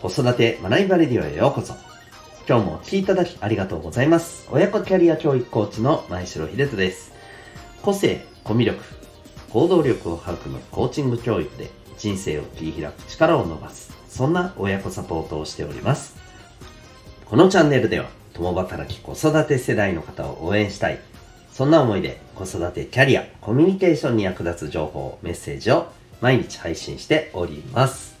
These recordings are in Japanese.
子育て学びバレディオへようこそ。今日もお聴きいただきありがとうございます。親子キャリア教育コーチの前城秀人です。個性、コミュ力、行動力を育むコーチング教育で人生を切り開く力を伸ばす。そんな親子サポートをしております。このチャンネルでは、共働き子育て世代の方を応援したい。そんな思いで子育てキャリア、コミュニケーションに役立つ情報、メッセージを毎日配信しております。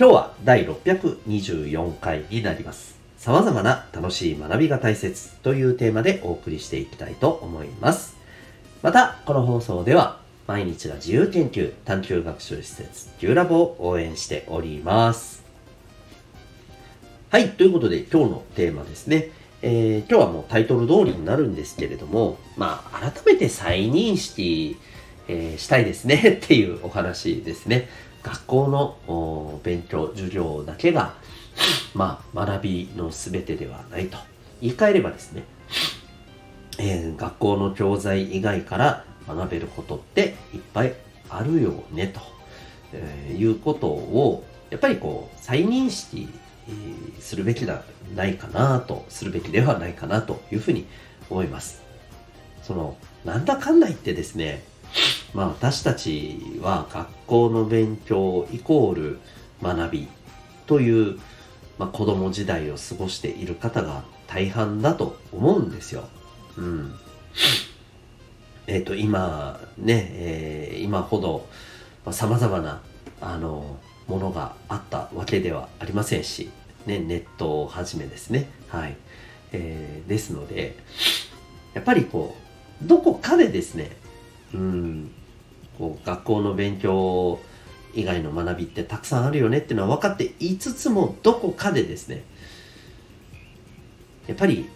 今日は第624回になります。様々な楽しい学びが大切というテーマでお送りしていきたいと思います。また、この放送では毎日が自由研究探究学習施設 Q ラボを応援しております。はい、ということで今日のテーマですね。えー、今日はもうタイトル通りになるんですけれども、まあ、改めて再認識、えー、したいですねっていうお話ですね。学校の勉強、授業だけが、まあ、学びの全てではないと。言い換えればですね、えー、学校の教材以外から学べることっていっぱいあるよね、と、えー、いうことを、やっぱりこう、再認識するべきではないかなと、するべきではないかなというふうに思います。その、なんだかんだ言ってですね、まあ私たちは学校の勉強イコール学びという、まあ、子供時代を過ごしている方が大半だと思うんですよ。うん。えっ、ー、と、今ね、えー、今ほど、まあ、様々な、あの、ものがあったわけではありませんし、ね、ネットをはじめですね。はい。えー、ですので、やっぱりこう、どこかでですね、うん、こう学校の勉強以外の学びってたくさんあるよねっていうのは分かっていつつもどこかでですねやっぱり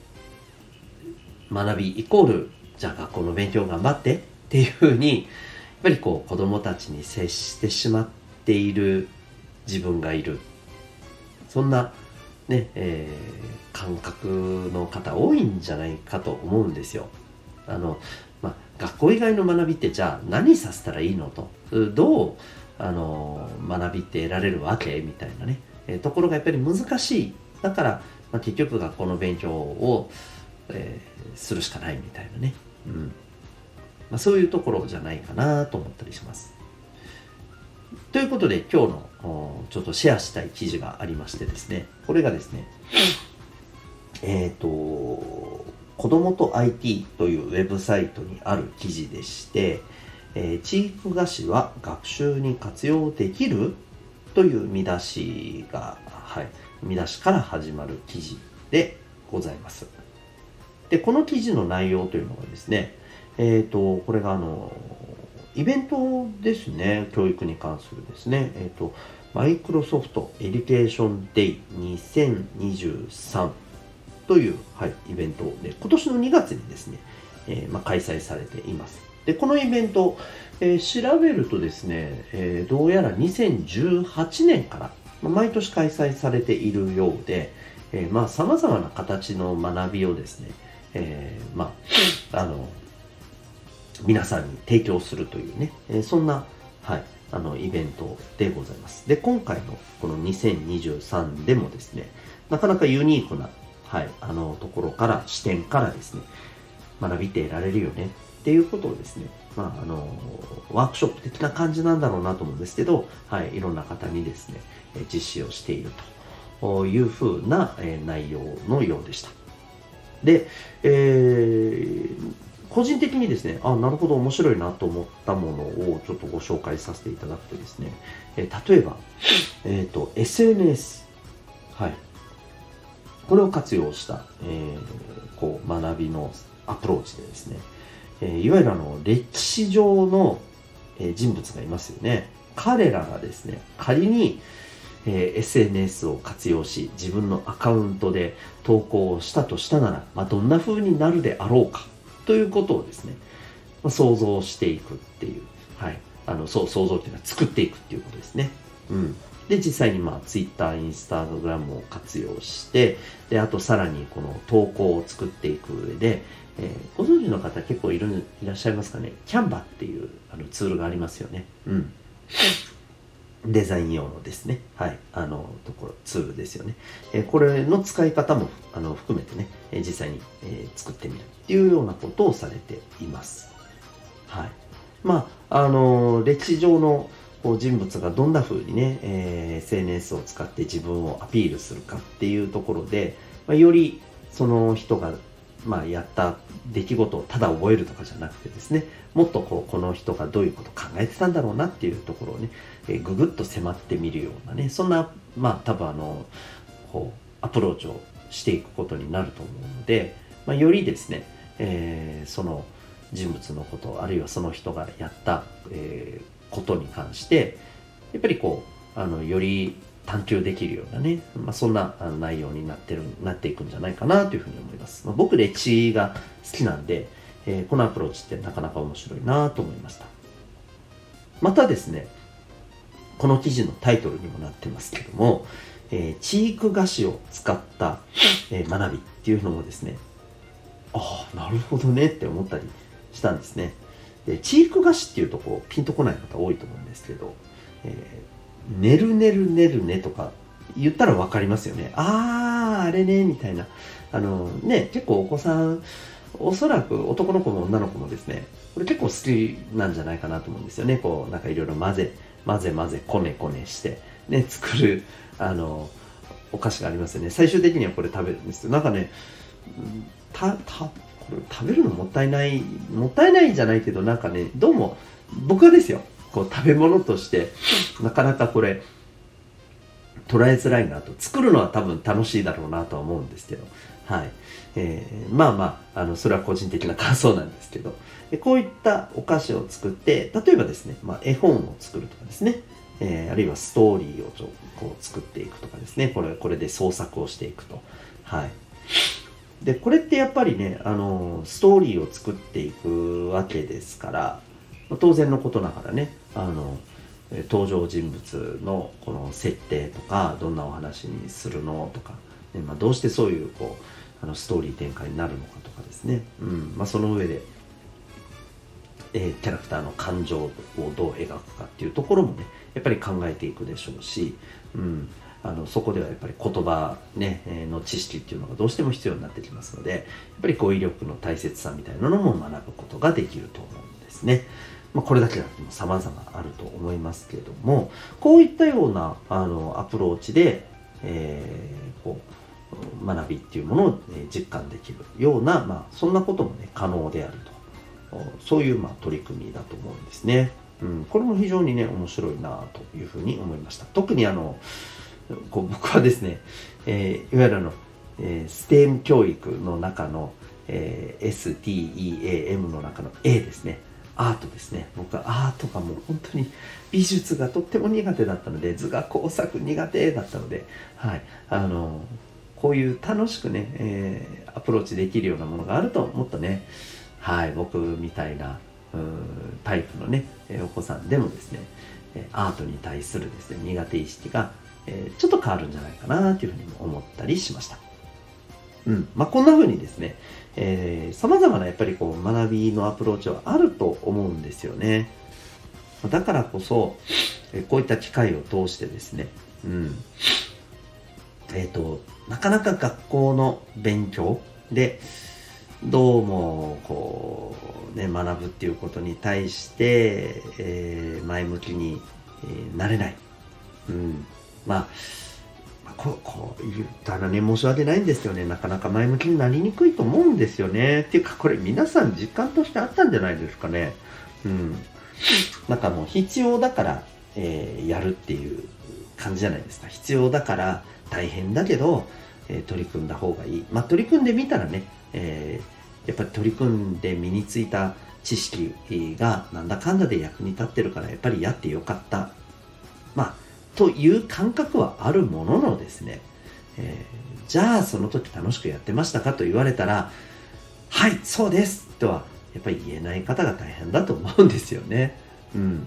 学びイコールじゃあ学校の勉強頑張ってっていうふうにやっぱりこう子供たちに接してしまっている自分がいるそんなね、えー、感覚の方多いんじゃないかと思うんですよ。あの、学校以外の学びってじゃあ何させたらいいのと？どうあの学びって得られるわけ？みたいなね、え、ところがやっぱり難しい。だから、まあ、結局学校の勉強を、えー、するしかないみたいなね、うん。まあ、そういうところじゃないかなと思ったりします。ということで今日のちょっとシェアしたい記事がありましてですね。これがですね。えっ、ー、と子供と IT というウェブサイトにある記事でして、えー、地域菓子は学習に活用できるという見出しが、はい、見出しから始まる記事でございます。で、この記事の内容というのがですね、えっ、ー、と、これがあの、イベントですね、教育に関するですね、えっ、ー、と、マイクロソフトエデュケーションデイ2023という、はい、イベントで、今年の2月にですね、えー、まあ、開催されています。で、このイベント、えー、調べるとですね、えー、どうやら2018年から、まあ、毎年開催されているようで、えまあ、様々な形の学びをですね、えまあ、あの、皆さんに提供するというね、えそんな、はい、あの、イベントでございます。で、今回のこの2023でもですね、なかなかユニークなはい、あのところから視点からですね学びて得られるよねっていうことをですね、まあ、あのワークショップ的な感じなんだろうなと思うんですけど、はい、いろんな方にですね実施をしているというふうな内容のようでした。で、えー、個人的にですね、あ、なるほど面白いなと思ったものをちょっとご紹介させていただくとですね、え例えば、えっ、ー、と、SNS。はい。これを活用した、えー、こう学びのアプローチでですね、えー、いわゆるあの歴史上の、えー、人物がいますよね。彼らがですね仮に、えー、SNS を活用し自分のアカウントで投稿をしたとしたなら、まあ、どんな風になるであろうかということをですね、まあ、想像していくっていう、はい、あのそう想像っていうのは作っていくっていうことですね。うん、で、実際にまあ Twitter、Instagram を活用して、で、あとさらにこの投稿を作っていく上で、えー、ご存知の方結構いるいらっしゃいますかね ?Canva っていうあのツールがありますよね。うん。デザイン用のですね、はい、あの、ところ、ツールですよね。えー、これの使い方も、あの、含めてね、えー、実際に、えー、作ってみるっていうようなことをされています。はい。まあ、あの、歴史上のこう人物がどんな風にね、えー、SNS を使って自分をアピールするかっていうところで、まあ、よりその人がまあ、やった出来事をただ覚えるとかじゃなくてですね、もっとこう、この人がどういうことを考えてたんだろうなっていうところをね、えー、ぐぐっと迫ってみるようなね、そんな、まあ、多分あの、こう、アプローチをしていくことになると思うので、まあ、よりですね、えー、その人物のこと、あるいはその人がやった、えー、ことに関して、やっぱりこう、あの、より探求できるようなね、まあ、そんな内容になってる、なっていくんじゃないかなというふうに思います。まあ、僕歴史が好きなんで、えー、このアプローチってなかなか面白いなと思いました。またですね、この記事のタイトルにもなってますけども、えー、チーク菓子を使った、えー、学びっていうのもですね、ああ、なるほどねって思ったりしたんですね。で、チーク菓子っていうとこうピンとこない方多いと思うんですけど、えーねるねるねるねとか言ったら分かりますよね。あー、あれね、みたいな。あのね、結構お子さん、おそらく男の子も女の子もですね、これ結構好きなんじゃないかなと思うんですよね。こう、なんかいろいろ混ぜ、混ぜ混ぜ、こねこねして、ね、作る、あの、お菓子がありますよね。最終的にはこれ食べるんですよ。なんかね、た、た、これ食べるのもったいない、もったいないじゃないけど、なんかね、どうも、僕はですよ、こう食べ物としてなかなかこれ捉えづらいなと。作るのは多分楽しいだろうなとは思うんですけど。はい。えー、まあまああのそれは個人的な感想なんですけど。こういったお菓子を作って例えばですね、まあ、絵本を作るとかですね。えー、あるいはストーリーをちょこう作っていくとかですね。これこれで創作をしていくと。はい。でこれってやっぱりねあのストーリーを作っていくわけですから当然のことながらねあの登場人物のこの設定とかどんなお話にするのとか、ねまあ、どうしてそういうこうあのストーリー展開になるのかとかですね、うんまあ、その上で、えー、キャラクターの感情をどう描くかっていうところもねやっぱり考えていくでしょうし、うん、あのそこではやっぱり言葉、ね、の知識っていうのがどうしても必要になってきますのでやっぱり語彙力の大切さみたいなのも学ぶことができると思うんですね。まあ、これだけじゃなくても様々あると思いますけれども、こういったようなあのアプローチで、えー、こう学びっていうものを、実感できるような、まあ、そんなこともね、可能であると。そういう、まあ、取り組みだと思うんですね。うん、これも非常にね、面白いなというふうに思いました。特にあの、こう僕はですね、えー、いわゆるあの、えー、STEM 教育の中の、えー、STEAM の中の A ですね。アートですね。僕はアートがもう本当に美術がとっても苦手だったので図画工作苦手だったのではい。あのこういう楽しくね、えー、アプローチできるようなものがあるともっとね。はい。僕みたいなタイプのねお子さんでもですねアートに対するですね苦手意識がえちょっと変わるんじゃないかなというふうに思ったりしました。うん。まあ、こんな風にですね、えー、様々なやっぱりこう学びのアプローチはあると思うんですよね。だからこそ、えこういった機会を通してですね、うん。えっ、ー、と、なかなか学校の勉強で、どうも、こう、ね、学ぶっていうことに対して、えー、前向きに、え、なれない。うん。まあ、ここう言ったらね、申し訳ないんですよね。なかなか前向きになりにくいと思うんですよね。っていうか、これ皆さん実感としてあったんじゃないですかね。うん。なんかもう必要だから、えー、やるっていう感じじゃないですか。必要だから大変だけど、えー、取り組んだ方がいい。まあ、取り組んでみたらね、えー、やっぱり取り組んで身についた知識がなんだかんだで役に立ってるから、やっぱりやってよかった。まあ、という感覚はあるもののですね、えー、じゃあその時楽しくやってましたかと言われたら、はい、そうですとはやっぱり言えない方が大変だと思うんですよね。うん。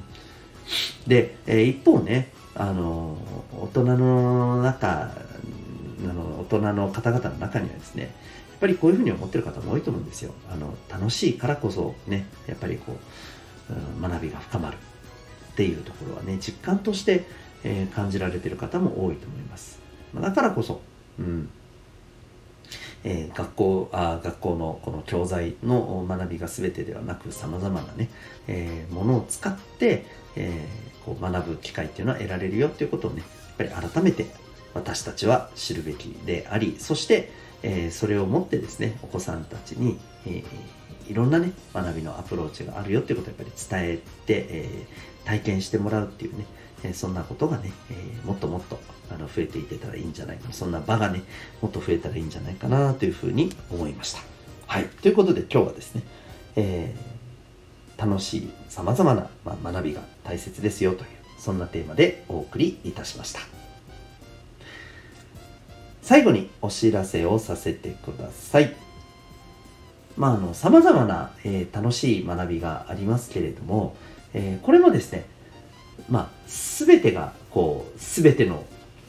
で、えー、一方ね、あの、大人の中、あの、大人の方々の中にはですね、やっぱりこういうふうに思ってる方も多いと思うんですよ。あの、楽しいからこそね、やっぱりこう、うん、学びが深まるっていうところはね、実感として、えー、感じられてる方も多いと思います。だからこそ、うんえー、学校あ学校のこの教材の学びが全てではなくさまざまなね、えー、ものを使って、えー、こう学ぶ機会っていうのは得られるよっていうことをねやっぱり改めて私たちは知るべきでありそして、えー、それをもってですねお子さんたちに、えー、いろんなね学びのアプローチがあるよっていうことをやっぱり伝えて、えー、体験してもらうっていうね、そんなことがね、えもっともっとあの増えていけたらいいんじゃないかそんな場がねもっと増えたらいいんじゃないかなというふうに思いました。はい。ということで今日はですね、え楽しいさまざまな、学びが大切ですよというそんなテーマでお送りいたしました。最後にお知らせをさせてください。まああの様々な、えー、楽しい学びがありますけれども、えー、これもですねまあ全てがこう全ての、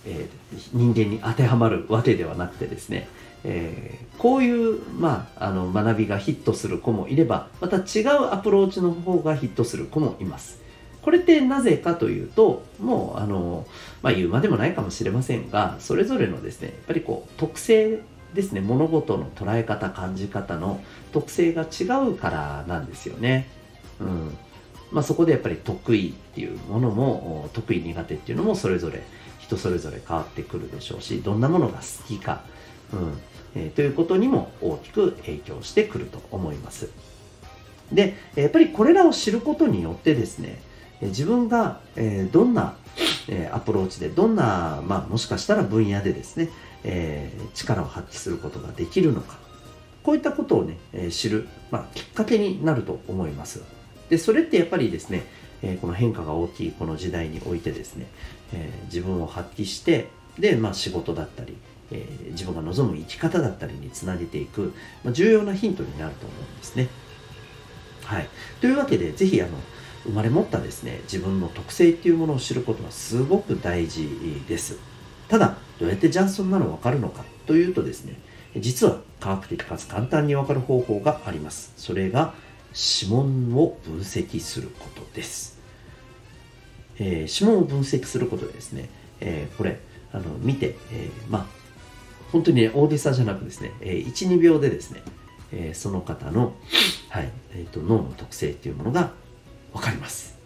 えー、人間に当てはまるわけではなくてですねえー、こういう、まあ、あの学びがヒットする子もいればまた違うアプローチの方がヒットする子もいますこれってなぜかというともうあの、まあ、言うまでもないかもしれませんがそれぞれのですねやっぱりこう特性ですね物事の捉え方感じ方の特性が違うからなんですよね。うんまあ、そこでやっぱり得意っていうものも得意苦手っていうのもそれぞれ人それぞれ変わってくるでしょうしどんなものが好きか、うんえー、ということにも大きく影響してくると思います。でやっぱりこれらを知ることによってですね自分が、えどんな、えアプローチでどんな、まあ、もしかしたら分野でですね、え力を発揮することができるのかこういったことをね、え知る、まあ、きっかけになると思いますでそれってやっぱりですね、えこの変化が大きいこの時代においてですね、え自分を発揮してで、まあ、仕事だったり、え自分が望む生き方だったりにつなげていく、まあ、重要なヒントになると思うんですね。はい、というわけでぜひあの生まれ持ったですね自分の特性っていうものを知ることはすごく大事です。ただどうやってじゃあそんなの分かるのかというとですね実は科学的かつ簡単に分かる方法があります。それが指紋を分析することです、えー、指紋を分析することでですね、えー、これあの見て、えー、まあ本当に、ね、大げさじゃなくですね、えー、12秒でですね、えー、その方の、はいえーと脳の特性っていうものが分かります。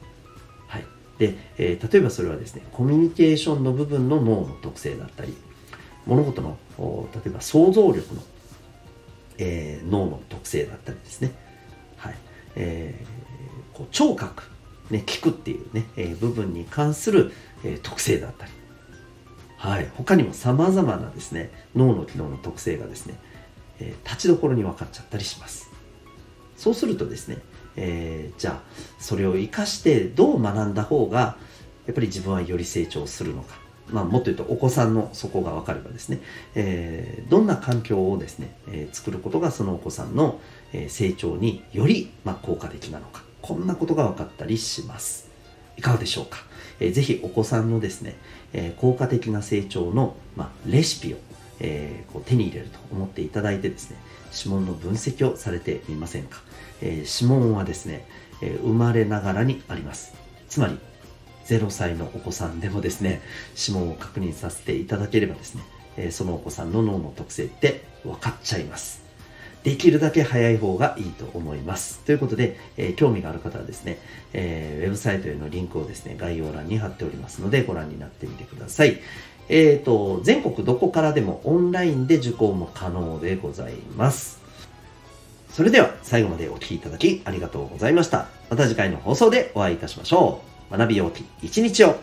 はい。で、えー、例えばそれはですね、コミュニケーションの部分の脳の特性だったり、物事の、例えば想像力の、えー、脳の特性だったりですね。えー、こう聴覚、ね、聞くっていうね、えー、部分に関する、えー、特性だったり、はい。他にも様々なですね、脳の機能の特性がですね、えー、立ちどころに分かっちゃったりします。そうするとですね、えー、じゃあそれを生かしてどう学んだ方がやっぱり自分はより成長するのか、まあ、もっと言うとお子さんのそこが分かればですね、えー、どんな環境をですね、えー、作ることがそのお子さんの成長により、まあ、効果的なのか。こんなことが分かったりします。いかがでしょうか、えー、ぜひお子さんのですね、え、効果的な成長の、まあ、レシピを、え、こう手に入れると思っていただいてですね指紋の分析をされてみませんか。え、指紋はですね、え、生まれながらにあります。つまり、0歳のお子さんでもですね、指紋を確認させていただければですね、え、そのお子さんの脳の特性って分かっちゃいます。できるだけ早い方がいいと思います。ということで、えー、興味がある方はですね、えー、ウェブサイトへのリンクをですね、概要欄に貼っておりますので、ご覧になってみてください。えっ、ー、と、全国どこからでもオンラインで受講も可能でございます。それでは最後までお聴きいただきありがとうございました。また次回の放送でお会いいたしましょう。学びようき一日を